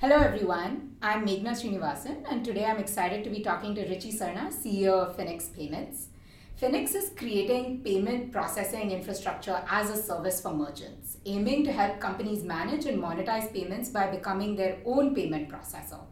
Hello, everyone. I'm Meghna Srinivasan, and today I'm excited to be talking to Richie Sarna, CEO of Finix Payments. Finix is creating payment processing infrastructure as a service for merchants, aiming to help companies manage and monetize payments by becoming their own payment processor.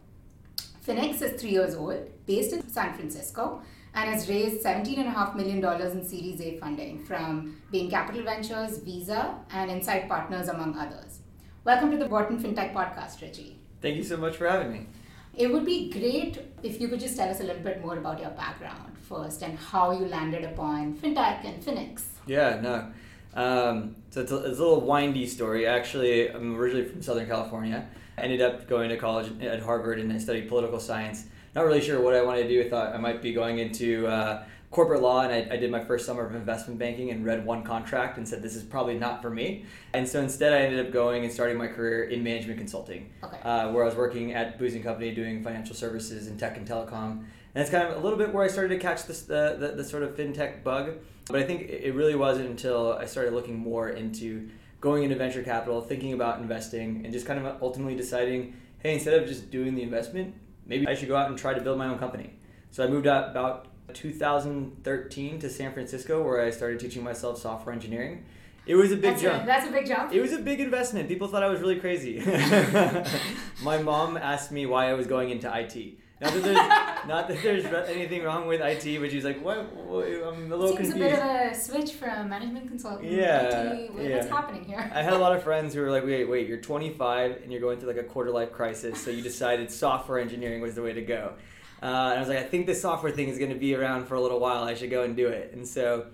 Finix is three years old, based in San Francisco, and has raised $17.5 million in Series A funding from Bain Capital Ventures, Visa, and Insight Partners, among others. Welcome to the Wharton FinTech Podcast, Richie. Thank you so much for having me. It would be great if you could just tell us a little bit more about your background first and how you landed upon FinTech and Finix. Yeah, no. Um, so it's a, it's a, little windy story. Actually, I'm originally from Southern California. I ended up going to college at Harvard and I studied political science. Not really sure what I wanted to do. I thought I might be going into uh, corporate law and I, I, did my first summer of investment banking and read one contract and said this is probably not for me. And so instead i ended up going and starting my career in management consulting okay. uh, where i was working at booz and company doing financial services and tech and telecom. And it's kind of a little bit where i started to catch this, the, the, the sort of fintech bug. But i think it really wasn't until i started looking more into going into venture capital thinking about investing and just kind of ultimately deciding hey instead of just doing the investment maybe i should go out and try to build my own company. So i moved out about 2013 to San Francisco, where I started teaching myself software engineering. It was a big that's jump. A, that's a big jump. It was a big investment. People thought I was really crazy. My mom asked me why I was going into IT. Not that there's, not that there's anything wrong with IT, but she's like, "What? what I'm a little Seems confused." a bit of a switch from management consulting yeah, IT. What's yeah. happening here? I had a lot of friends who were like, "Wait, wait, you're 25 and you're going through like a quarter life crisis, so you decided software engineering was the way to go." Uh, and I was like, I think this software thing is going to be around for a little while. I should go and do it. And so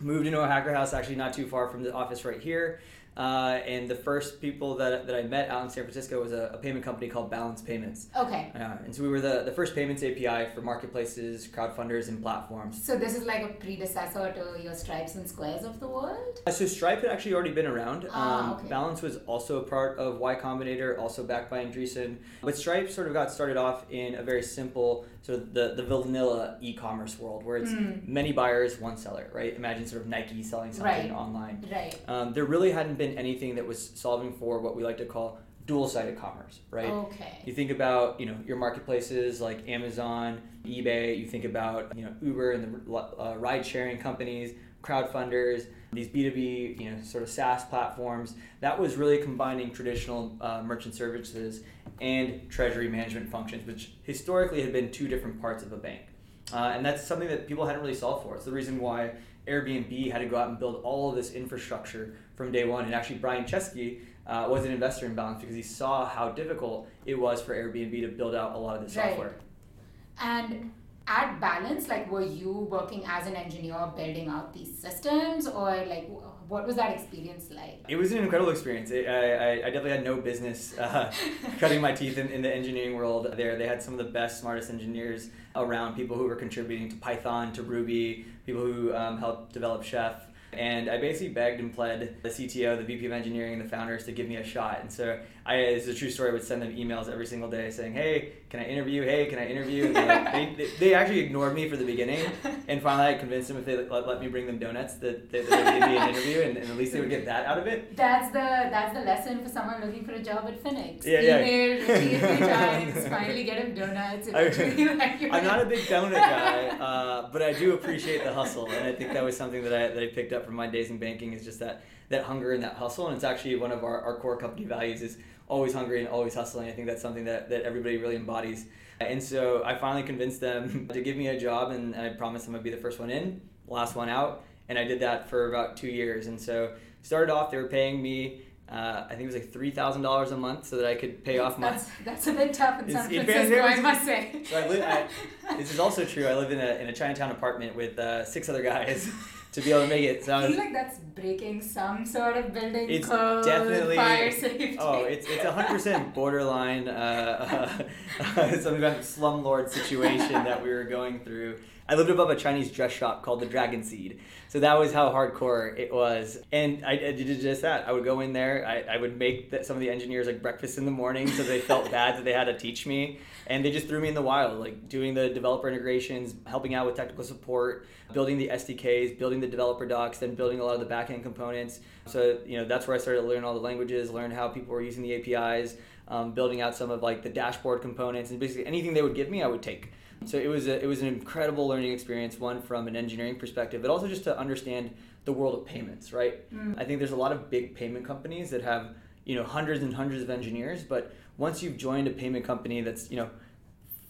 moved into a hacker house, actually not too far from the office right here. Uh, and the first people that, that I met out in San Francisco was a, a payment company called Balanced Payments. Okay. Uh, and so we were the, the first payments API for marketplaces, crowdfunders, and platforms. So this is like a predecessor to your Stripes and Squares of the world? Uh, so Stripe had actually already been around. Ah, Um, okay. Balance was also a part of Y Combinator, also backed by Andreessen. But Stripe sort of got started off in a very simple, sort of the, the vanilla e-commerce world where it's Mm. many buyers, one seller, right? Imagine sort of Nike selling something Right. online. Right. Um, there really hadn't been anything that was solving for what we like to call dual-sided commerce, right? Okay. You think about you know your marketplaces like Amazon, eBay. You think about you know Uber and the uh, ride-sharing companies, crowdfunders, these B two B you know sort of SaaS platforms. That was really combining traditional uh, merchant services and treasury management functions, which historically had been two different parts of a bank. Uh, and that's something that people hadn't really solved for. It's the reason why Airbnb had to go out and build all of this infrastructure from day one. And actually, Brian Chesky uh, was an investor in Balance because he saw how difficult it was for Airbnb to build out a lot of the software. Right. And at Balance, like, were you working as an engineer building out these systems, or like, what was that experience like? It was an incredible experience. I, I, I definitely had no business uh, cutting my teeth in, in the engineering world there. They had some of the best, smartest engineers around, people who were contributing to Python, to Ruby, people who um, helped develop Chef. And I basically begged and pled the CTO, the VP of engineering, and the founders to give me a shot. And so I, it's a true story, I would send them emails every single day saying, hey, can I interview? Hey, can I interview? And they're like, they, they, they actually ignored me for the beginning. And finally I convinced them if they let, let me bring them donuts that they, they would give me an interview and, and at least they would get that out of it. That's the that's the lesson for someone looking for a job at Finix. Yeah, yeah. Email finally get him donuts. Eventually, I'm not a big donut guy, uh, but I do appreciate the hustle, and I think that was something that I, that I picked up from my days in banking is just that that hunger and that hustle, and it's actually one of our, our core company values is always hungry and always hustling. I think that's something that, that everybody really embodies, and so I finally convinced them to give me a job, and I promised them I'd be the first one in, last one out, and I did that for about two years, and so started off they were paying me. Uh, I think it was like three thousand dollars a month, so that I could pay off my That's that's a bit tough in San Francisco, I must say. So I live. I, this is also true. I live in a in a Chinatown apartment with uh, six other guys to be able to make it. So I I feel like that's breaking some sort of building It's code, definitely- fire safety. oh, it's it's hundred percent borderline uh, uh, some kind of slumlord situation that we were going through. I lived above a Chinese dress shop called the Dragon Seed. So that was how hardcore it was. And I, I did just that. I would go in there, I, I would make the, some of the engineers like breakfast in the morning so they felt bad that they had to teach me. And they just threw me in the wild, like doing the developer integrations, helping out with technical support, building the SDKs, building the developer docs, then building a lot of the backend components. So, you know, that's where I started to learn all the languages, learn how people were using the APIs, um, building out some of like the dashboard components, and basically anything they would give me, I would take. So it was a, it was an incredible learning experience, one from an engineering perspective, but also just to understand the world of payments, right? Mm. I think there's a lot of big payment companies that have you know hundreds and hundreds of engineers, but once you've joined a payment company that's you know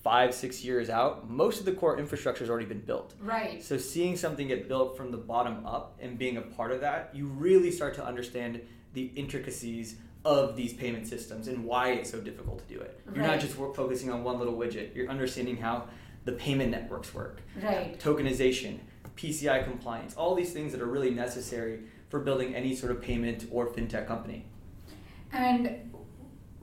five six years out, most of the core infrastructure has already been built. Right. So seeing something get built from the bottom up and being a part of that, you really start to understand the intricacies of these payment systems and why it's so difficult to do it. You're right. not just focusing on one little widget. You're understanding how the payment networks work, right. tokenization, PCI compliance, all these things that are really necessary for building any sort of payment or fintech company. And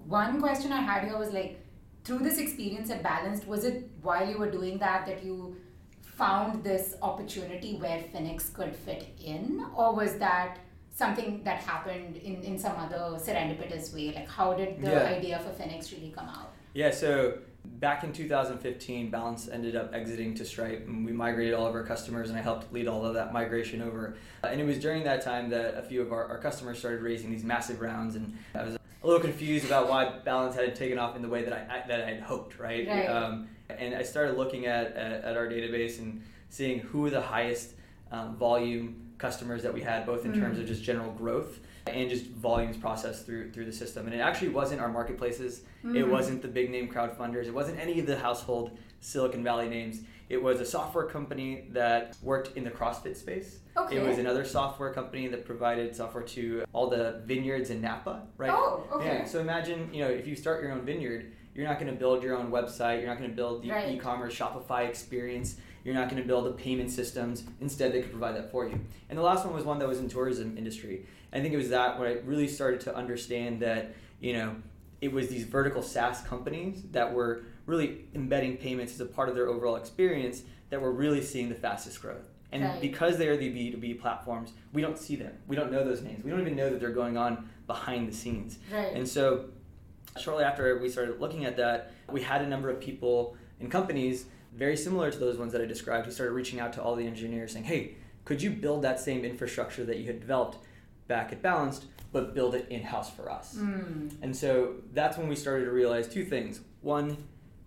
one question I had here was like, through this experience at Balanced, was it while you were doing that that you found this opportunity where Finix could fit in, or was that something that happened in, in some other serendipitous way? Like, how did the yeah. idea for Finix really come out? Yeah, so back in 2015, Balance ended up exiting to Stripe, and we migrated all of our customers, and I helped lead all of that migration over. And it was during that time that a few of our, our customers started raising these massive rounds, and I was a little confused about why Balance hadn't taken off in the way that I, I that I had hoped, right? right. Um, and I started looking at, at, at, our database and seeing who the highest um, volume customers that we had, both in mm. terms of just general growth and just volumes processed through through the system. And it actually wasn't our marketplaces. Mm-hmm. It wasn't the big name crowdfunders. It wasn't any of the household Silicon Valley names. It was a software company that worked in the CrossFit space. Okay. It was another software company that provided software to all the vineyards in Napa, right? Oh, okay. Yeah. So imagine, you know, if you start your own vineyard, you're not going to build your own website. You're not going to build the right. e-commerce Shopify experience. You're not going to build the payment systems. Instead, they could provide that for you. And the last one was one that was in tourism industry. I think it was that when I really started to understand that, you know, it was these vertical SaaS companies that were really embedding payments as a part of their overall experience that were really seeing the fastest growth. And right. because they are the B2B platforms, we don't see them. We don't know those names. We don't even know that they're going on behind the scenes. Right. And so shortly after we started looking at that, we had a number of people in companies very similar to those ones that I described who started reaching out to all the engineers saying, hey, could you build that same infrastructure that you had developed back at Balanced, but build it in house for us? Mm. And so that's when we started to realize two things. One,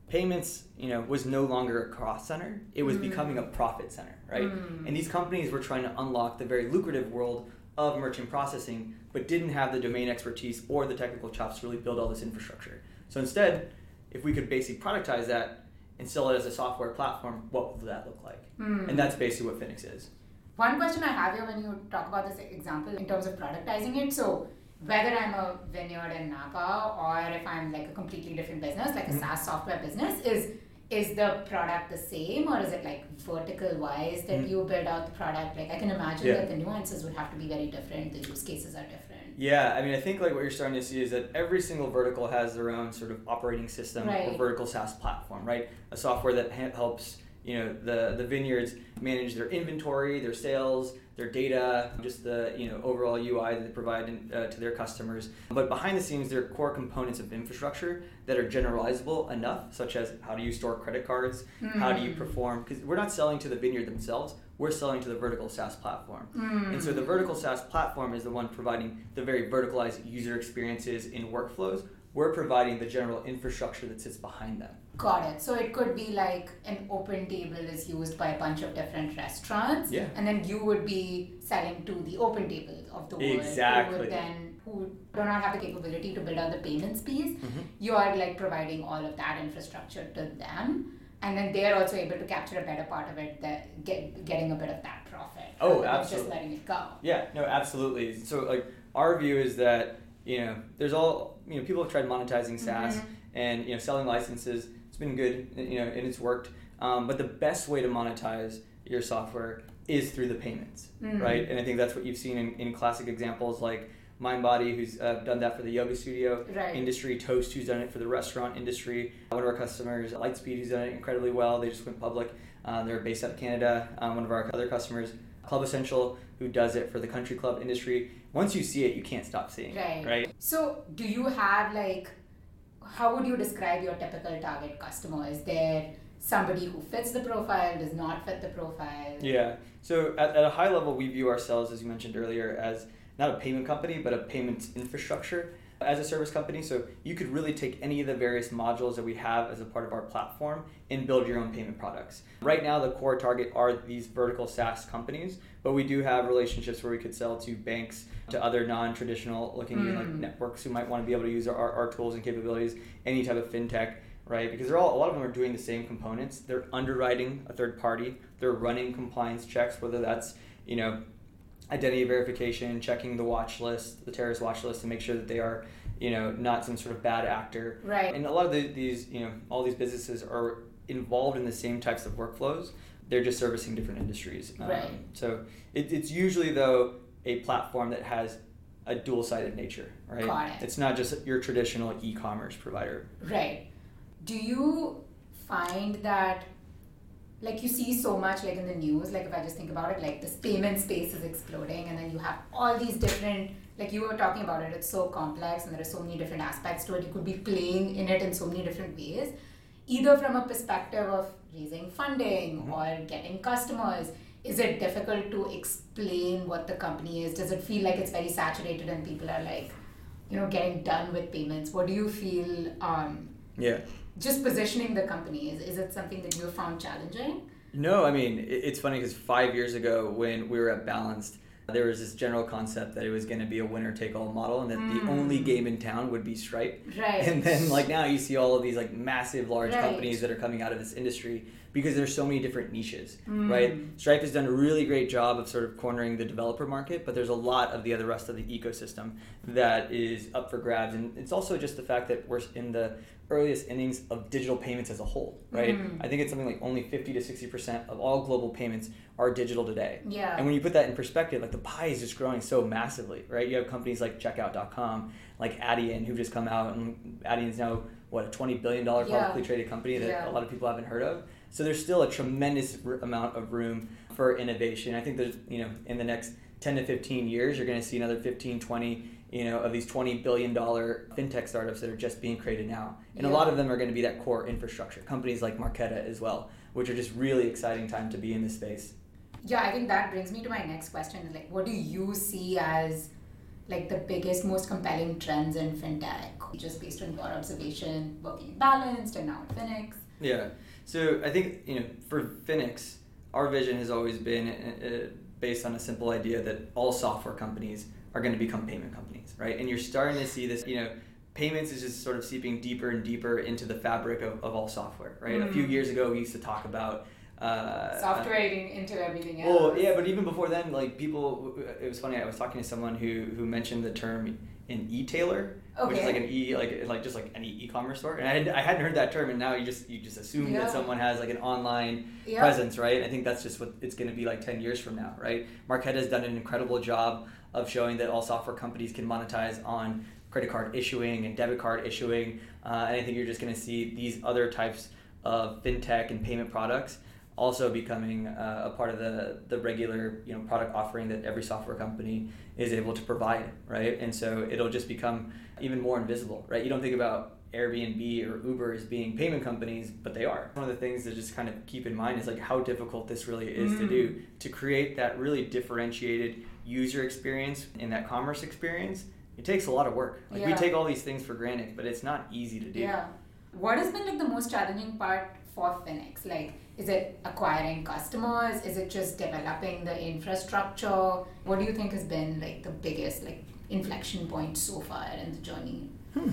payments you know was no longer a cost center it was mm. becoming a profit center right mm. and these companies were trying to unlock the very lucrative world of merchant processing but didn't have the domain expertise or the technical chops to really build all this infrastructure so instead if we could basically productize that and sell it as a software platform what would that look like mm. and that's basically what finix is one question i have here when you talk about this example in terms of productizing it so whether I'm a vineyard in Napa or if I'm like a completely different business, like a mm-hmm. SaaS software business, is is the product the same or is it like vertical wise that mm-hmm. you build out the product? Like I can imagine yeah. that the nuances would have to be very different, the use cases are different. Yeah, I mean, I think like what you're starting to see is that every single vertical has their own sort of operating system right. or vertical SaaS platform, right? A software that helps you know the the vineyards manage their inventory, their sales, their data, just the you know overall UI that they provide in, uh, to their customers. But behind the scenes, there are core components of infrastructure that are generalizable enough, such as how do you store credit cards, mm. how do you hmm. perform? Because we're not selling to the vineyard themselves, we're selling to the vertical SaaS platform. Mm. And so the vertical SaaS platform is the one providing the very verticalized user experiences in workflows. We're providing the general infrastructure that sits behind them. Got it. So it could be like an open table is used by a bunch of different restaurants. Yeah. And then you would be selling to the open table of the world. Exactly. Who would then who do not have the capability to build out the payments piece. Mm-hmm. You are like providing all of that infrastructure to them. And then they're also able to capture a better part of it, that get getting a bit of that profit. Oh, absolutely. Just letting it go. Yeah, no, absolutely. So like our view is that, you know, there's all you know, people have tried monetizing SaaS mm-hmm. and you know selling licenses it's been good, you know, and it's worked. Um, but the best way to monetize your software is through the payments, mm. right? And I think that's what you've seen in, in classic examples like MindBody, who's uh, done that for the yoga studio Right. industry, Toast, who's done it for the restaurant industry. One of our customers, Lightspeed, who's done it incredibly well. They just went public. Uh, they're based out of Canada. Um, one of our other customers, Club Essential, who does it for the country club industry. Once you see it, you can't stop seeing Right. it, right? So, do you have like, how would you describe your typical target customer? Is there somebody who fits the profile, does not fit the profile? Yeah. So at, at a high level, we view ourselves, as you mentioned earlier, as not a payment company, but a payments infrastructure as a service company. So you could really take any of the various modules that we have as a part of our platform and build your own payment products. Right now, the core target are these vertical SaaS companies, but we do have relationships where we could sell to banks, to other non-traditional looking even like Mm. networks who might want to be able to use our, our tools and capabilities, any type of fintech right? Because they're all a lot of them are doing the same components. They're underwriting a third party. They're running compliance checks, whether that's you know identity verification, checking the watch list, the terrorist watch list, to make sure that they are you know not some sort of bad actor. Right. And a lot of the, these you know all these businesses are involved in the same types of workflows. They're just servicing different industries. Um, Right. So it, it's usually though a platform that has a dual-sided nature, right? Got it. It's not just your traditional e-commerce provider. Right. Do you find that, like, you see so much, like, in the news, like, if I just think about it, like, this payment space is exploding, and then you have all these different, like, you were talking about it, it's so complex, and there are so many different aspects to it. You could be playing in it in so many different ways, either from a perspective of raising funding Mhm. or getting customers. Is it difficult to explain what the company is? Does it feel like it's very saturated and people are like, you know, getting done with payments? What do you feel um, Yeah. Just positioning the company is, is it something that you found challenging No, I mean it's funny because five years ago when we were at Balanced, there was this general concept that it was going to be a winner take all model, and that the Mm. only game in town would be Stripe. right And then like now you see all of these like massive large Right. companies that are coming out of this industry because there's so many different niches, Mm. right? Stripe has done a really great job of sort of cornering the developer market, but there's a lot of the other rest of the ecosystem that is up for grabs, and it's also just the fact that we're in the earliest innings of digital payments as a whole, right? Mm. I think it's something like only 50 to 60 percent of all global payments are digital today. yeah And when you put that in perspective, like the pie is just growing so massively, right? You have companies like Checkout.com, like Adyen, who've just come out, and Adyen's now what a twenty billion dollar Yeah. publicly traded company that Yeah. a lot of people haven't heard of. So there's still a tremendous r- amount of room for innovation. I think there's you know in the next ten to fifteen years, you're going to see another 15, 20 you know of these twenty billion dollar fintech startups that are just being created now, and a lot of them are going to be that core infrastructure. Companies like Marqeta as well, which are just really exciting time to be in this space. yeah i think that brings me to my next question like what do you see as like the biggest most compelling trends in fintech just based on your observation working balanced and now at Finix Yeah. So I think you know for Finix, our vision has always been uh, uh, based on a simple idea that all software companies are going to become payment companies, right? And you're starting to see this, you know. Payments is just sort of seeping deeper and deeper into the fabric of, of all software, right? A few Mm. years ago, we used to talk about uh, software eating into everything else well, yeah, but even before then, like people, it was funny. I was talking to someone who who mentioned the term an e-tailer, which is like an e like like just like any e-commerce store. And I, had, I hadn't heard that term, and now you just you just assume Yeah. that someone has like an online yeah presence, right? I think that's just what it's going to be like ten years from now, right? Marqeta has done an incredible job of showing that all software companies can monetize on credit card issuing and debit card issuing, uh, and I think you're just going to see these other types of fintech and payment products also becoming uh, a part of the, the regular you know product offering that every software company is able to provide right? And so it'll just become even more invisible right? You don't think about Airbnb or Uber as being payment companies but they are. One of the things to just kind of keep in mind is like how difficult this really is to Mm. do to create that really differentiated user experience and that commerce experience it takes a lot of work. Like we take all these things for granted but it's not easy to do. Yeah. What has been like the most challenging part for Finix? Like, is it acquiring customers? Is it just developing the infrastructure? What do you think has been like the biggest like inflection point so far in the journey? Hmm.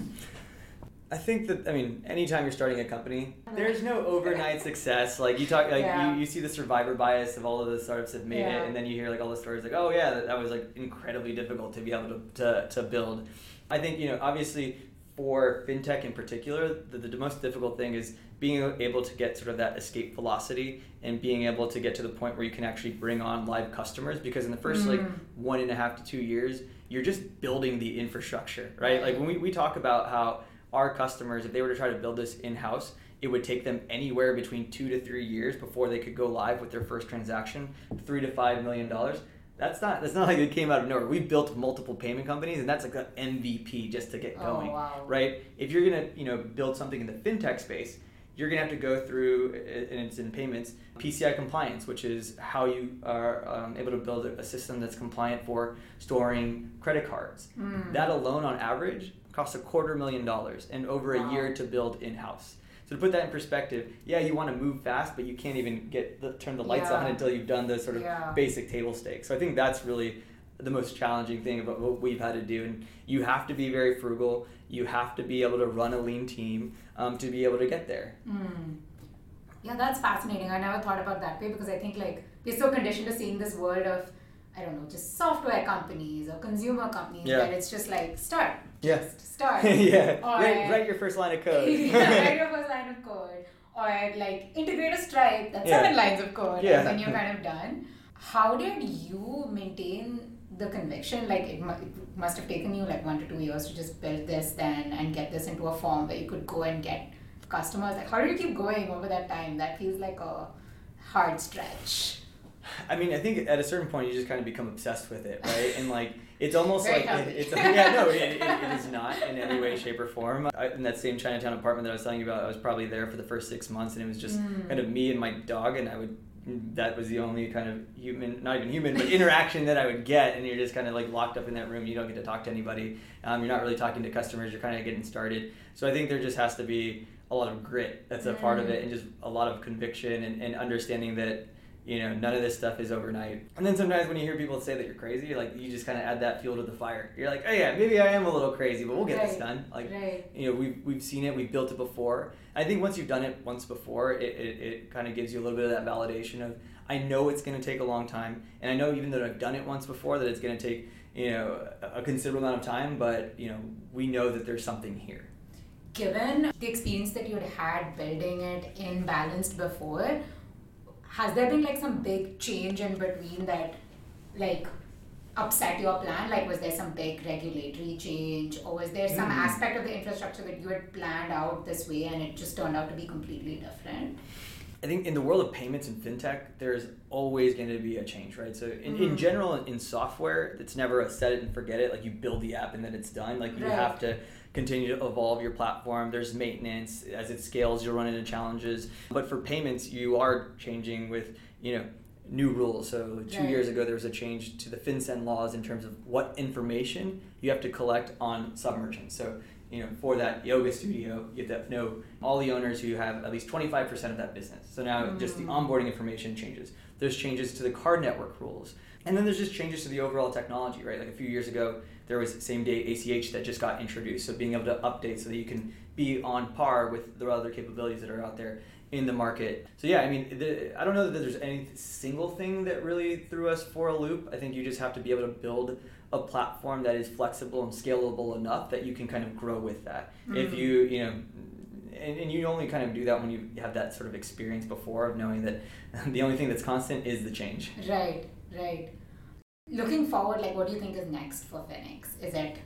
I think that I mean, anytime you're starting a company, there's no overnight success. Like you talk, like Yeah. you, you see the survivor bias of all of the startups that made Yeah. it, and then you hear like all the stories like, oh yeah, that, that was like incredibly difficult to be able to, to, to build. I think you know, obviously for fintech in particular, the, the most difficult thing is being able to get sort of that escape velocity and being able to get to the point where you can actually bring on live customers because in the first like Mm. one and a half to two years you're just building the infrastructure, right? Like when we, we talk about how our customers, if they were to try to build this in house, it would take them anywhere between two to three years before they could go live with their first transaction, three to five million dollars. That's not that's not like it came out of nowhere. We built multiple payment companies, and that's like an MVP just to get Oh, going, wow. right? If you're gonna you know build something in the fintech space, you're gonna have to go through, and it's in payments, PCI compliance, which is how you are um, able to build a system that's compliant for storing credit cards. Mm. That alone, on average, costs a quarter million dollars and over Wow. a year to build in house. So to put that in perspective, yeah, you want to move fast, but you can't even get the, turn the lights on until you've done the sort of Yeah. basic table stakes. So I think that's really the most challenging thing about what we've had to do. And you have to be very frugal. You have to be able to run a lean team um, to be able to get there. Mm. Yeah, that's fascinating. I never thought about that way because I think like we're so conditioned to seeing this world of I don't know, just software companies or consumer companies Yeah. where it's just like start, Yeah. just start. yeah. Or- Write, write your first line of code. yeah, write your first line of code. Or like integrate a Stripe, that's Yeah. seven lines of code, Yeah. and then you're kind of done. How did you maintain the conviction? Like it, mu- it must have taken you like one to two years to just build this then and get this into a form where you could go and get customers. Like how do you keep going over that time? That feels like a hard stretch. I mean, I think at a certain point you just kind of become obsessed with it, right? And like it's almost like it, it's yeah, no, it, it, it is not in any way, shape, or form. I, in that same Chinatown apartment that I was telling you about, I was probably there for the first six months, and it was just Mm. kind of me and my dog, and I would. That was the only kind of human, not even human, but interaction that I would get, and you're just kind of like locked up in that room. You don't get to talk to anybody. Um, you're not really talking to customers. You're kind of getting started. So I think there just has to be a lot of grit that's a part of Mm. it, and just a lot of conviction and, and understanding that you know none of this stuff is overnight. And then sometimes when you hear people say that you're crazy like you just kind of add that fuel to the fire. You're like oh yeah maybe i am a little crazy but we'll get this done. Like right. you know we've, we've seen it we've built it before. I think once you've done it once before it, it, it kind of gives you a little bit of that validation of i know it's going to take a long time and i know even though i've done it once before that it's going to take you know a a considerable amount of time but you know we know that there's something here. Given the experience that you had had building it in balanced before, has there been like some big change in between that, like, upset your plan? Like, was there some big regulatory change, or was there some Mm. aspect of the infrastructure that you had planned out this way and it just turned out to be completely different? I think in the world of payments and fintech, there's always going to be a change, right? So in, in Mhm. general, in software, it's never a set it and forget it. Like you build the app and then it's done. Like you Right. have to continue to evolve your platform. There's maintenance as it scales. You'll run into challenges. But for payments, you are changing with you know new rules. So two Right. years ago, there was a change to the FinCEN laws in terms of what information you have to collect on submerchants. So you know, for that yoga studio, you have to know all the owners who have at least 25% of that business. So now just the Mm. onboarding information changes. There's changes to the card network rules. And then there's just changes to the overall technology, right? Like a few years ago, there was same day ACH that just got introduced. So being able to update so that you can be on par with the other capabilities that are out there in the market. So yeah, I mean, the, I don't know that there's any single thing that really threw us for a loop. I think you just have to be able to build a platform that is flexible and scalable enough that you can kind of grow with that. If Mhm. you, you know, and, and you only kind of do that when you have that sort of experience before of knowing that the only thing that's constant is the change. Right, right. Looking forward, like, what do you think is next for Finix? Is it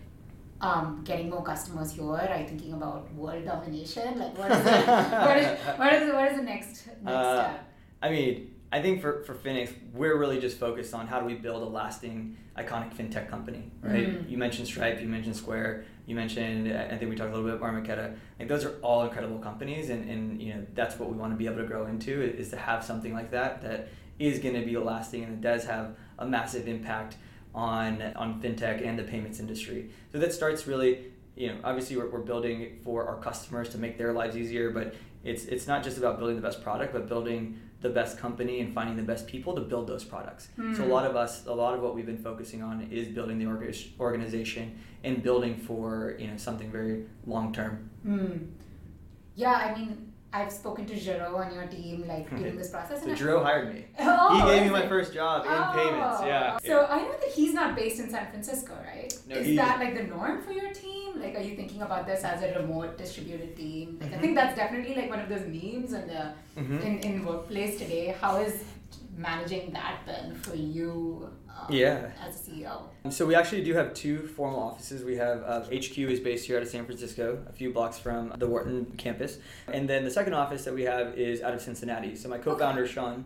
um, getting more customers here? Are you thinking about world domination? Like, what is it? what, is, what, is, what is the next next Uh, step? I mean, I think for, for Finix, we're really just focused on how do we build a lasting, iconic fintech company, right? Mhm. You mentioned Stripe, you mentioned Square, you mentioned, I think we talked a little bit about Marmaketa. Like those are all incredible companies, and, and you know that's what we want to be able to grow into is to have something like that that is going to be lasting and that does have a massive impact on on fintech and the payments industry. So that starts really, you know, obviously we're, we're building for our customers to make their lives easier, but it's it's not just about building the best product, but building the best company and finding the best people to build those products. So a Hmm. lot of us, a lot of what we've been focusing on is building the orga- organization and building for you know something very long term. Hmm. Yeah, I mean, I've spoken to Jiro on your team, like, during this process. So and I- Drew hired me. Oh, he gave me my first job in Oh. payments. Yeah. So I know that he's not based in San Francisco, right? No, Is that like the norm for your team? Like, are you thinking about this as a remote distributed team? Like, I Mhm. think that's definitely like one of those memes in the Mhm. in, in workplace today. How is managing that been for you um, Yeah. as a CEO? So we actually do have two formal offices. We have uh, HQ is based here out of San Francisco, a few blocks from the Wharton campus, and then the second office that we have is out of Cincinnati. So my co-founder Sean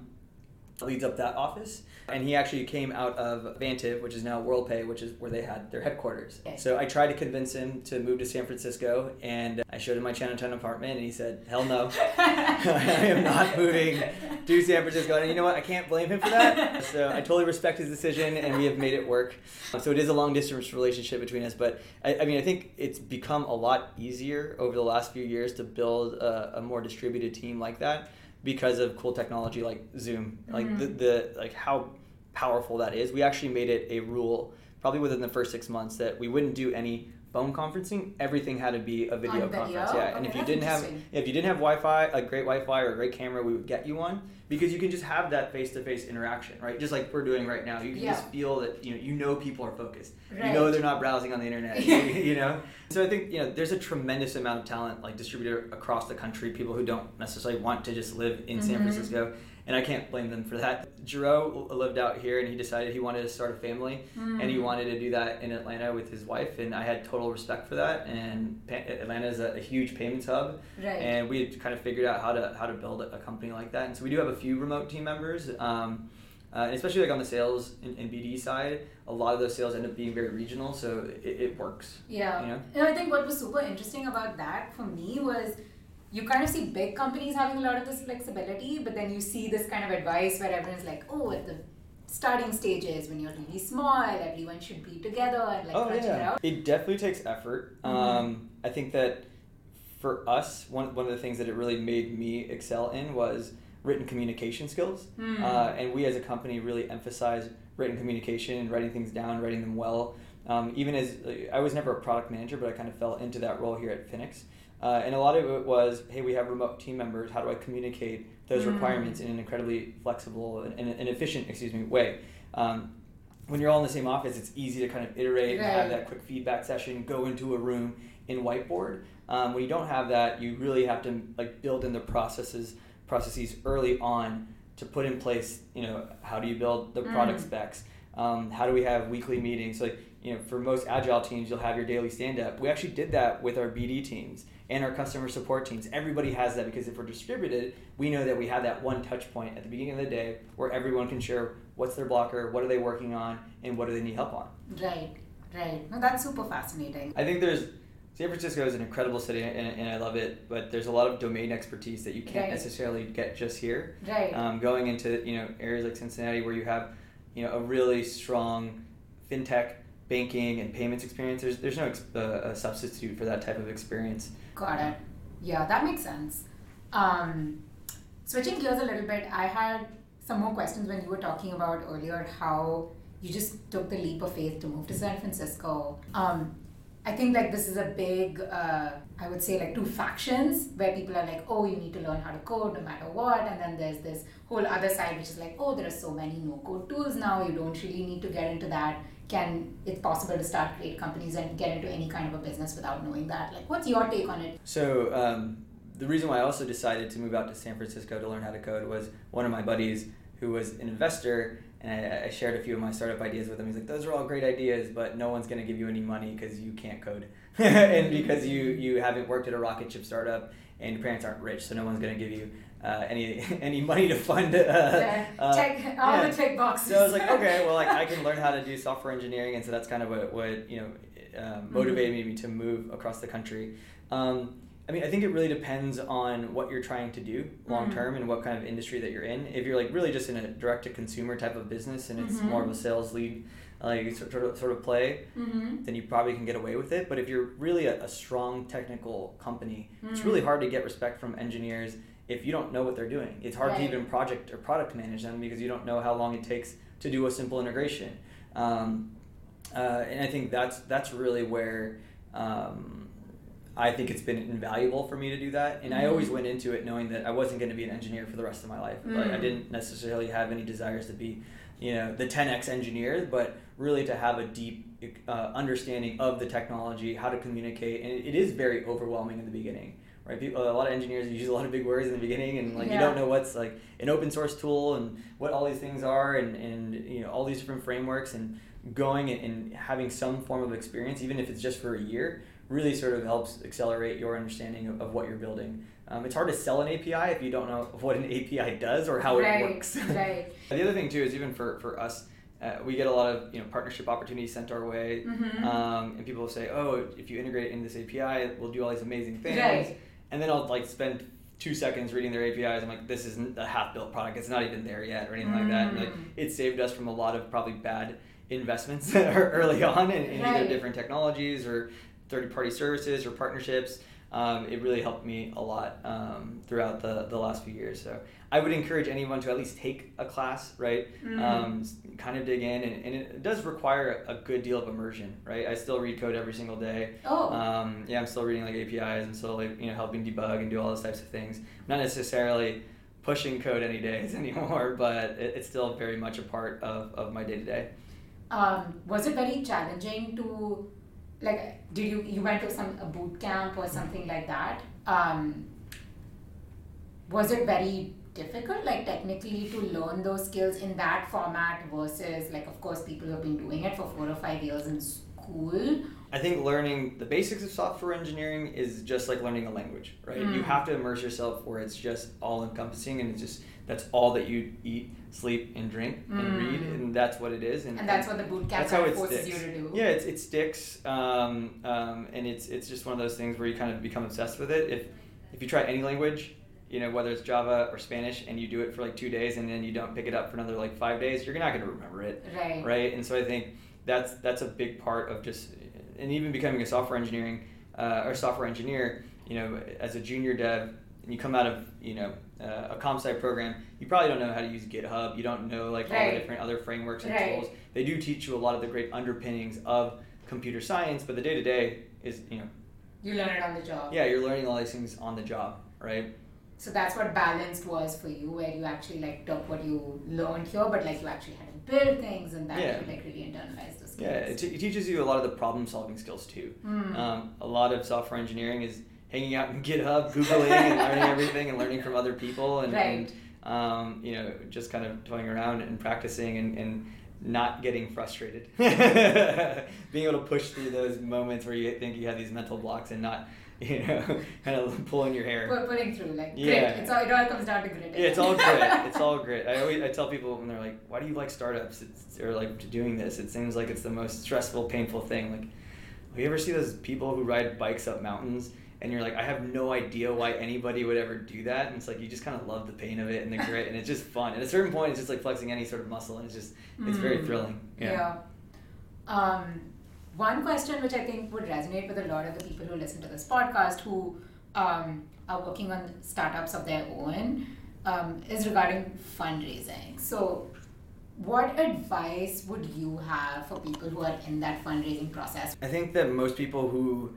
leads up that office, and he actually came out of Vantiv, which is now WorldPay, which is where they had their headquarters. Okay. So I tried to convince him to move to San Francisco, and I showed him my Chinatown apartment, and he said, "Hell no, I am not moving to San Francisco." And you know what? I can't blame him for that. So I totally respect his decision, and we have made it work. So it is a long distance relationship between us, but I, I mean, I think it's become a lot easier over the last few years to build a, a more distributed team like that because of cool technology like Zoom, like the, mm-hmm. the like how powerful that is. We actually made it a rule probably within the first six months that we wouldn't do any phone conferencing. Everything had to be a video On video? conference. Yeah, and if you didn't have if you didn't have Wi-Fi, a great Wi-Fi or a great camera, we would get you one because you can just have that face-to-face interaction, right? Just like we're doing right now. You can Yeah. just feel that you know you know people are focused. You know they're not browsing on the internet. you know. So I think you know there's a tremendous amount of talent like distributed across the country. People who don't necessarily want to just live in San Mhm. Francisco, and I can't blame them for that. Giro lived out here, and he decided he wanted to start a family, and he Mm. wanted to do that in Atlanta with his wife, and I had total respect for that. And pa- Atlanta is a, a huge payments hub, Right. and we had kind of figured out how to how to build a company like that. And so we do have a few remote team members, um, uh, and especially like on the sales and, and BD side, a lot of those sales end up being very regional, so it, it works. Yeah. You know? And I think what was super interesting about that for me was you kind of see big companies having a lot of this flexibility, but then you see this kind of advice where everyone's like, oh, at the starting stages when you're really small, everyone should be together and like oh crunching it yeah, out. it definitely takes effort. Mhm. Um, I think that for us, one one of the things that it really made me excel in was written communication skills. Hmm. Uh, and we as a company really emphasize written communication, and writing things down, writing them well. Um, even as I was never a product manager, but I kind of fell into that role here at Finix. Uh, and a lot of it was, hey, we have remote team members. How do I communicate those Mm. requirements in an incredibly flexible and, and, and efficient, excuse me, way? Um, when you're all in the same office, it's easy to kind of iterate and have that quick feedback session, go into a room in whiteboard. Um, when you don't have that, you really have to like build in the processes processes early on to put in place. You know, how do you build the product Mm. specs? Um, how do we have weekly meetings? Like you know, for most agile teams, you'll have your daily stand up. We actually did that with our BD teams and our customer support teams. Everybody has that because if we're distributed, we know that we have that one touch point at the beginning of the day where everyone can share what's their blocker, what are they working on, and what do they need help on. Right, right. No, that's super fascinating. I think there's San Francisco is an incredible city and, and I love it, but there's a lot of domain expertise that you can't Right. necessarily get just here. Right. Um, going into you know areas like Cincinnati where you have you know a really strong fintech, banking, and payments experience. There's there's no ex- uh, a substitute for that type of experience. Got it. Yeah, that makes sense. Um, switching gears a little bit, I had some more questions when you were talking about earlier how you just took the leap of faith to move to San Francisco. Um, I think like this is a big, uh, I would say like two factions where people are like, oh, you need to learn how to code no matter what, and then there's this whole other side which is like, oh, there are so many no-code tools now, you don't really need to get into that. Can it's possible to start great companies and get into any kind of a business without knowing that? Like, what's your take on it? So um, the reason why I also decided to move out to San Francisco to learn how to code was one of my buddies who was an investor, and I, I shared a few of my startup ideas with him. He's like, "Those are all great ideas, but no one's going to give you any money because you can't code, and because you you haven't worked at a rocket ship startup, and your parents aren't rich, so no one's going to give you uh, any any money to fund." Uh, Yeah, uh, all yeah. the check boxes. so I was like, okay, well, like I can learn how to do software engineering, and so that's kind of what, what you know um, motivated me to move across the country. Um, I mean, I think it really depends on what you're trying to do long Mhm. term and what kind of industry that you're in. If you're like really just in a direct to consumer type of business and it's Mhm. more of a sales lead, like sort of sort of play, mm-hmm. then you probably can get away with it. But if you're really a, a strong technical company, it's Mm. really hard to get respect from engineers if you don't know what they're doing. It's hard Right. to even project or product manage them because you don't know how long it takes to do a simple integration. Um, uh, and I think that's that's really where um, I think it's been invaluable for me to do that. And I Mhm. always went into it knowing that I wasn't going to be an engineer for the rest of my life. Like, I Mm. didn't necessarily have any desires to be, you know, the 10x engineer, but really to have a deep uh, understanding of the technology, how to communicate, and it, is very overwhelming in the beginning, right? People, a lot of engineers use a lot of big words in the beginning, and like you don't know what's like an open source tool and what all these things are, and and you know all these different frameworks, and going and, and having some form of experience, even if it's just for a year, really sort of helps accelerate your understanding of, of what you're building. Um, it's hard to sell an API if you don't know what an API does or how right, it works. right. the other thing too is even for, for us, uh, we get a lot of you know partnership opportunities sent our way, Mhm. um, and people will say, "Oh, if you integrate into this API, we'll do all these amazing things." Right. And then I'll like spend two seconds reading their APIs. I'm like, "This isn't a half-built product. It's not even there yet, or anything like that." And like, Mm. it saved us from a lot of probably bad investments early on in, in either different technologies or third-party services or partnerships. Um, it really helped me a lot um, throughout the, the last few years. So I would encourage anyone to at least take a class, right? Mhm. Um, kind of dig in, and, and it does require a good deal of immersion, right? I still read code every single day. Oh. Um, yeah, I'm still reading like APIs. I'm still like you know helping debug and do all those types of things. Not necessarily pushing code any days anymore, but it, it's still very much a part of, of my day to day. um, was it very challenging to like did you you went to some a boot camp or something like that um, was it very difficult like technically to learn those skills in that format versus like of course people who have been doing it for four or five years in school I think learning the basics of software engineering is just like learning a language, right? You Mm. have to immerse yourself where it's just all encompassing and it's just that's all that you eat, sleep, and drink and Mm. read, and that's what it is. And, and that's what the boot camp how kind it of forces sticks. you to do Yeah, it's, it sticks, um, um, and it's it's just one of those things where you kind of become obsessed with it. If if you try any language, you know whether it's Java or Spanish, and you do it for like two days, and then you don't pick it up for another like five days, you're not going to remember it, right right? And so I think that's that's a big part of just and even becoming a software engineering uh, or software engineer. You know, as a junior dev, and you come out of you know uh, a comp sci program, you probably don't know how to use GitHub. You don't know like all the different other frameworks and Right. tools. They do teach you a lot of the great underpinnings of computer science, but the day to day is you know you learn it on the job yeah you're learning all these things on the job, right? So that's what balanced was for you, where you actually like took what you learned here, but like you actually had to build things, and that Yeah. you like really internalized those skills. Yeah, it, t- it teaches you a lot of the problem solving skills too. Hmm. Um, a lot of software engineering is hanging out in GitHub, Googling, and learning everything, and learning from other people, and, Right. and um, you know, just kind of toying around and practicing and, and not getting frustrated. Being able to push through those moments where you think you have these mental blocks and not, you know, kind of pulling your hair. Pu- putting through like grit. Yeah. It's all, it all comes down to grit. Yeah, it's all grit. It's all grit. I always I tell people when they're like, "Why do you like startups?" It's, or like doing this. It seems like it's the most stressful, painful thing. Like, you ever see those people who ride bikes up mountains? And you're like, I have no idea why anybody would ever do that. And it's like you just kind of love the pain of it and the grit, and it's just fun. At a certain point, it's just like flexing any sort of muscle, and it's just it's very Mm. thrilling. Yeah. Um, one question which I think would resonate with a lot of the people who listen to this podcast who um, are working on startups of their own um, is regarding fundraising. So, what advice would you have for people who are in that fundraising process? I think that most people who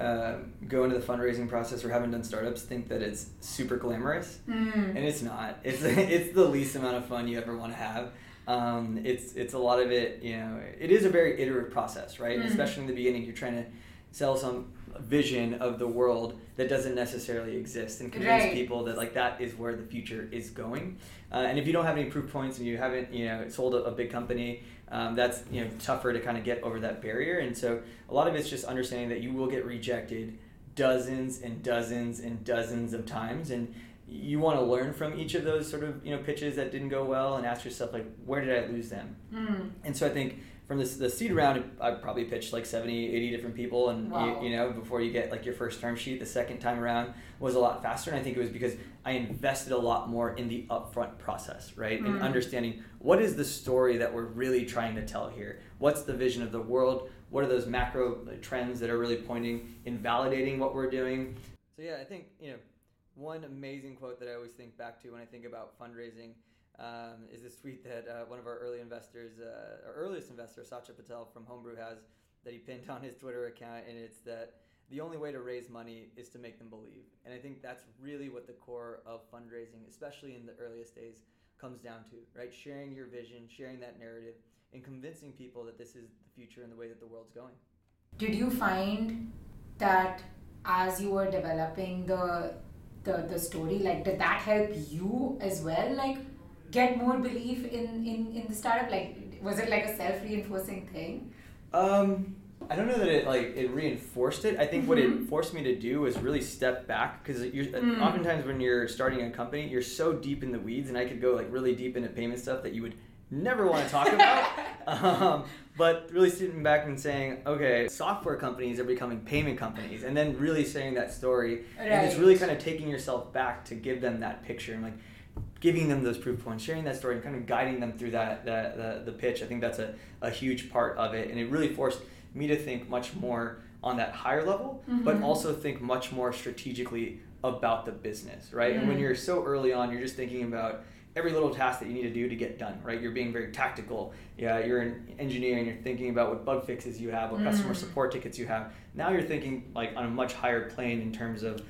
uh, go into the fundraising process or haven't done startups think that it's super glamorous. Hmm. and it's not. It's it's the least amount of fun you ever want to have. Um, it's it's a lot of it. You know, it is a very iterative process, right? Mhm. Especially in the beginning, you're trying to sell some vision of the world that doesn't necessarily exist and convince Right. people that like that is where the future is going. Uh, and if you don't have any proof points and you haven't you know sold a, a big company, um, that's you know tougher to kind of get over that barrier. And so a lot of it's just understanding that you will get rejected dozens and dozens and dozens of times and you want to learn from each of those sort of you know pitches that didn't go well and ask yourself like where did i lose them Hmm. and so i think from this the seed round i probably pitched like 70 80 different people and Wow. you, you know before you get like your first term sheet the second time around was a lot faster. And i think it was because i invested a lot more in the upfront process right? And Mm. understanding what is the story that we're really trying to tell here? What's the vision of the world? What are those macro trends that are really pointing in validating what we're doing? So yeah i think you know one amazing quote that I always think back to when I think about fundraising um, is this tweet that uh, one of our early investors, uh, our earliest investor, Satya Patel from Homebrew, has that he pinned on his Twitter account, and it's that the only way to raise money is to make them believe. And I think that's really what the core of fundraising, especially in the earliest days, comes down to, right? Sharing your vision, sharing that narrative, and convincing people that this is the future and the way that the world's going. Did you find that as you were developing the the, the story like did that help you as well like get more belief in in in the startup like was it like a self-reinforcing thing um I don't know that it like it reinforced it. I think mm-hmm. what it mm-hmm. forced me to do was really step back because you're mm. oftentimes when you're starting a company, you're so deep in the weeds, and I could go like really deep into payment stuff that you would never want to talk about. um, but really sitting back and saying, okay, software companies are becoming payment companies, and then really saying that story, right. and it's really kind of taking yourself back to give them that picture and like giving them those proof points, sharing that story, and kind of guiding them through that, that the, the pitch. I think that's a, a huge part of it, and it really forced me to think much more on that higher level, mm-hmm. but also think much more strategically about the business, right? Mm-hmm. And when mm. you're so early on, you're just thinking about every little task that you need to do to get done, right? You're being very tactical. Yeah, you're an engineer and you're thinking about what bug fixes you have, what mm. customer support tickets you have. Now you're thinking like on a much higher plane in terms of,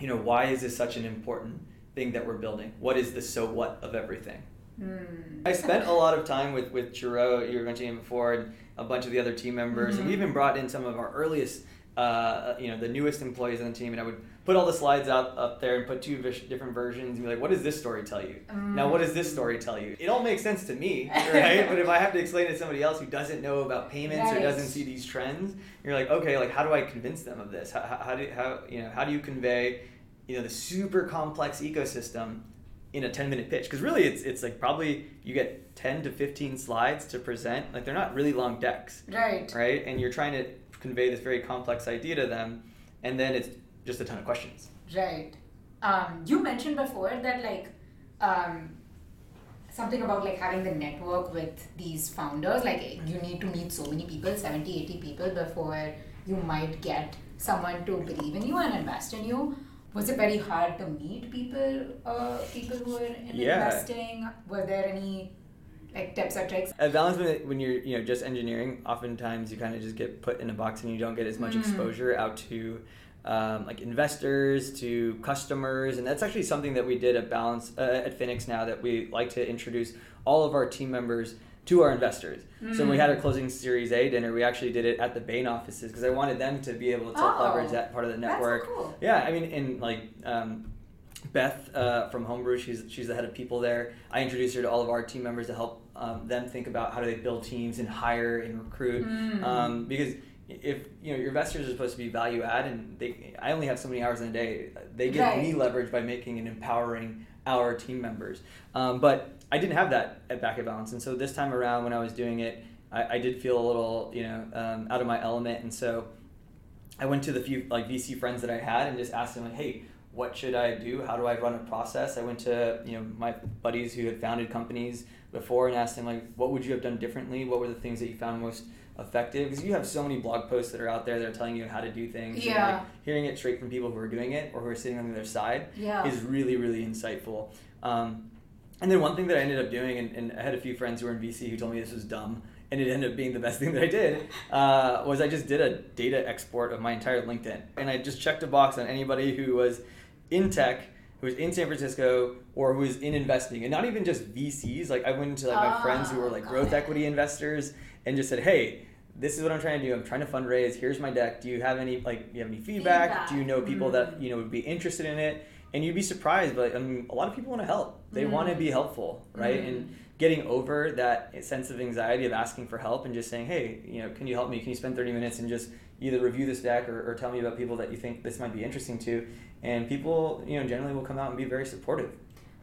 you know, why is this such an important thing that we're building? What is the so what of everything? Mm. I spent a lot of time with with Chiro, you were mentioning him before, and a bunch of the other team members, mm-hmm. and we even brought in some of our earliest, uh, you know, the newest employees on the team, and I would put all the slides out up there and put two different versions and be like, what does this story tell you? Mm. Now, what does this story tell you? It all makes sense to me, right? but if I have to explain it to somebody else who doesn't know about payments or doesn't see these trends, you're like, okay, like how do I convince them of this? How, how do how you know how do you convey, you know, the super complex ecosystem in a 10 minute pitch because really it's it's like probably you get 10 to 15 slides to present like they're not really long decks right right and you're trying to convey this very complex idea to them and then it's just a ton of questions. Right. Um, you mentioned before that like um, something about like having the network with these founders. Like you need to meet so many people, 70, 80 people before you might get someone to believe in you and invest in you. Was it very hard to meet people, uh, people who were in yeah. investing? Were there any like tips or tricks? At balance, when, when you're you know just engineering, oftentimes you kind of just get put in a box and you don't get as much mm. exposure out to um, like investors to customers, and that's actually something that we did at Balance uh, at Finix now that we like to introduce all of our team members to our investors. Mm. So when we had our mm. closing Series A dinner, we actually did it at the Bain offices because I wanted them to be able to oh, leverage that part of the network. Cool. Yeah, I mean, in like. Um, Beth uh, from Homebrew, she's she's the head of people there. I introduced her to all of our team members to help um, them think about how do they build teams and hire and recruit. Mm. Um, because if you know your investors are supposed to be value add and they i only have so many hours in a day they give right. me leverage by making and empowering our team members um, but i didn't have that at back at balance and so this time around when i was doing it i, I did feel a little you know um, out of my element and so i went to the few like vc friends that i had and just asked them like hey what should i do how do i run a process i went to you know my buddies who had founded companies before and asked them like what would you have done differently what were the things that you found most effective because you have so many blog posts that are out there that are telling you how to do things. Yeah. And, like, hearing it straight from people who are doing it or who are sitting on the other side yeah. is really, really insightful. Um, and then one thing that I ended up doing, and, and, I had a few friends who were in VC who told me this was dumb, and it ended up being the best thing that I did, uh, was I just did a data export of my entire LinkedIn. And I just checked a box on anybody who was in tech, who was in San Francisco, or who was in investing. And not even just VCs. Like I went into like my friends who were like growth equity investors and just said, hey, this is what I'm trying to do. I'm trying to fundraise. Here's my deck. Do you have any like do you have any feedback? feedback. Do you know people mm-hmm. that you know would be interested in it? And you'd be surprised, but I mean, a lot of people want to help. They mm-hmm. want to be helpful, right? Mm-hmm. And getting over that sense of anxiety of asking for help and just saying, hey, you know, can you help me? Can you spend 30 minutes and just either review this deck or, or tell me about people that you think this might be interesting to? And people, you know, generally will come out and be very supportive.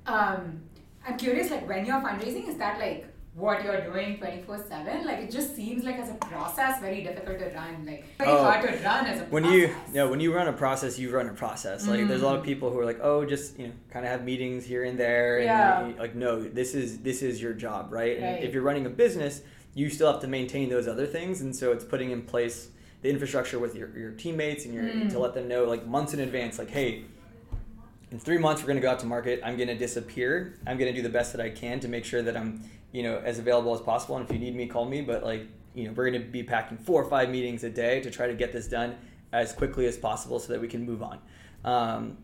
Um, I'm curious, like when you're fundraising, is that like what you're doing 24 7 like it just seems like as a process very difficult to run like very oh, hard to run as a when process. you yeah when you run a process you run a process like mm. there's a lot of mm. people who are like oh just you know kind of have meetings here and there and yeah. you, like no this is this is your job right? right and if you're running a business you still have to maintain those other things and so it's putting in place the infrastructure with your, your teammates and your mm. to let them know like months in advance like hey in three months we're going to go out to market i'm going to disappear i'm going to do the best that i can to make sure that i'm you know as available as possible and if you need me call me but like you know we're going to be packing four or five meetings a day to try to get this done as quickly as possible so that we can move on um,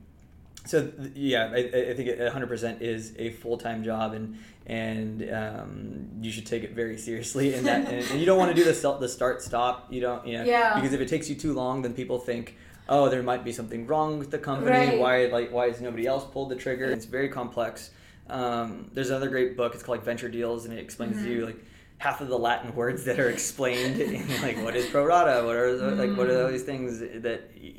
so th- yeah I, I think 100% is a full-time job and and um, you should take it very seriously and that and, and you don't want to do the, the start stop you don't you know yeah. because if it takes you too long then people think oh, there might be something wrong with the company. Right. Why like why has nobody else pulled the trigger? It's very complex. Um, there's another great book. It's called like Venture Deals, and it explains to Mm-hmm. you like half of the Latin words that are explained in like what is pro rata, what are the- like what are all Mm. these things that y-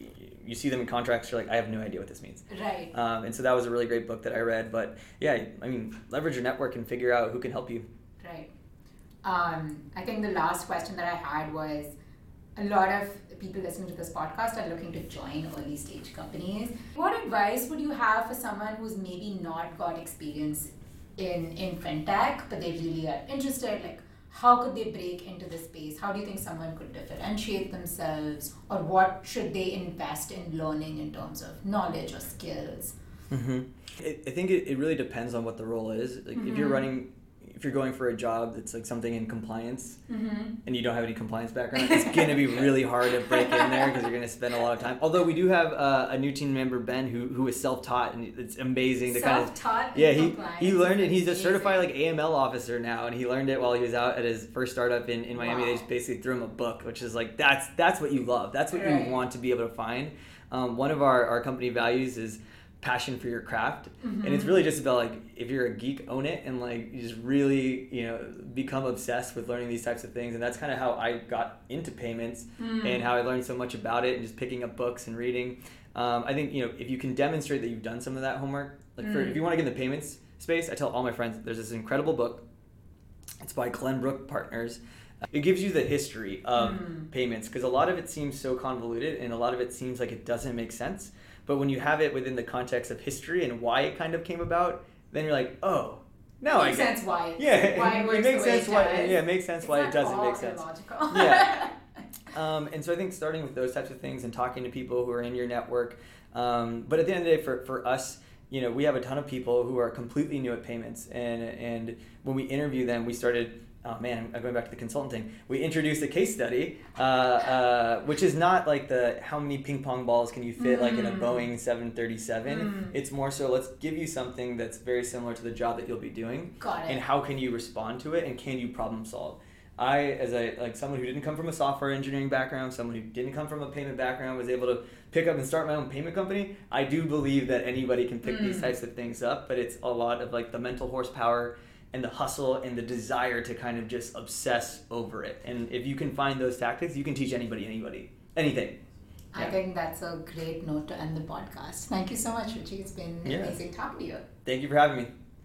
you see them in contracts. You're like, I have no idea what this means. Right. Um, and so that was a really great book that I read. But yeah, I mean, leverage your network and figure out who can help you. Right. Um, I think the last question that I had was a lot of people listening to this podcast are looking to join early stage companies. What advice would you have for someone who's maybe not got experience in, in fintech, but they really are interested? Like, how could they break into this space? How do you think someone could differentiate themselves? Or what should they invest in learning in terms of knowledge or skills? Mm-hmm. I, I think it, it really depends on what the role is. Like if you're Mhm. running, if you're going for a job that's like something in compliance Mm-hmm. and you don't have any compliance background, it's gonna be really hard to break in there because you're gonna spend a lot of time. Although we do have uh, a new team member Ben who who is self-taught and it's amazing to kind of Self-taught. yeah, he, he learned it. He's a certified like AML officer now, and he learned it while he was out at his first startup in, in Miami. They just basically threw him a book, which is like that's that's what you love. That's what Right. you want to be able to find. Um, one of our, our company values is passion for your craft, and it's really just about like if you're a geek, own it, and like you just really you know become obsessed with learning these types of things. And that's kind of how I got into payments Mm. and how I learned so much about it and just picking up books and reading. Um, I think you know if you can demonstrate that you've done some of that homework, like for Mm. if you want to get in the payments space, I tell all my friends there's this incredible book. It's by Glenbrook Partners. It gives you the history of Mm. payments because a lot of it seems so convoluted and a lot of it seems like it doesn't make sense. But when you have it within the context of history and why it kind of came about, then you're like, oh, now I makes get. sense why. Yeah, why it, it, makes sense it why. does. Yeah, it makes sense It's why it doesn't make sense. Yeah. Um, and so I think starting with those types of things and talking to people who are in your network. Um, but at the end of the day, for, for us, you know, we have a ton of people who are completely new at payments. And, and when we interview them, we started, oh man, I'm going back to the consultant thing. We introduced a case study, uh, uh, which is not like the how many ping pong balls can you fit like in a Mm. Boeing 737. Mm. It's more so let's give you something that's very similar to the job that you'll be doing Got and how can you respond to it and can you problem solve i as a like someone who didn't come from a software engineering background someone who didn't come from a payment background was able to pick up and start my own payment company i do believe that anybody can pick these Mm. types of things up but it's a lot of like the mental horsepower and the hustle and the desire to kind of just obsess over it and if you can find those tactics you can teach anybody anybody anything I think that's a great note to end the podcast. Thank you so much, Richie. It's been Yeah. amazing talking to you. thank you for having me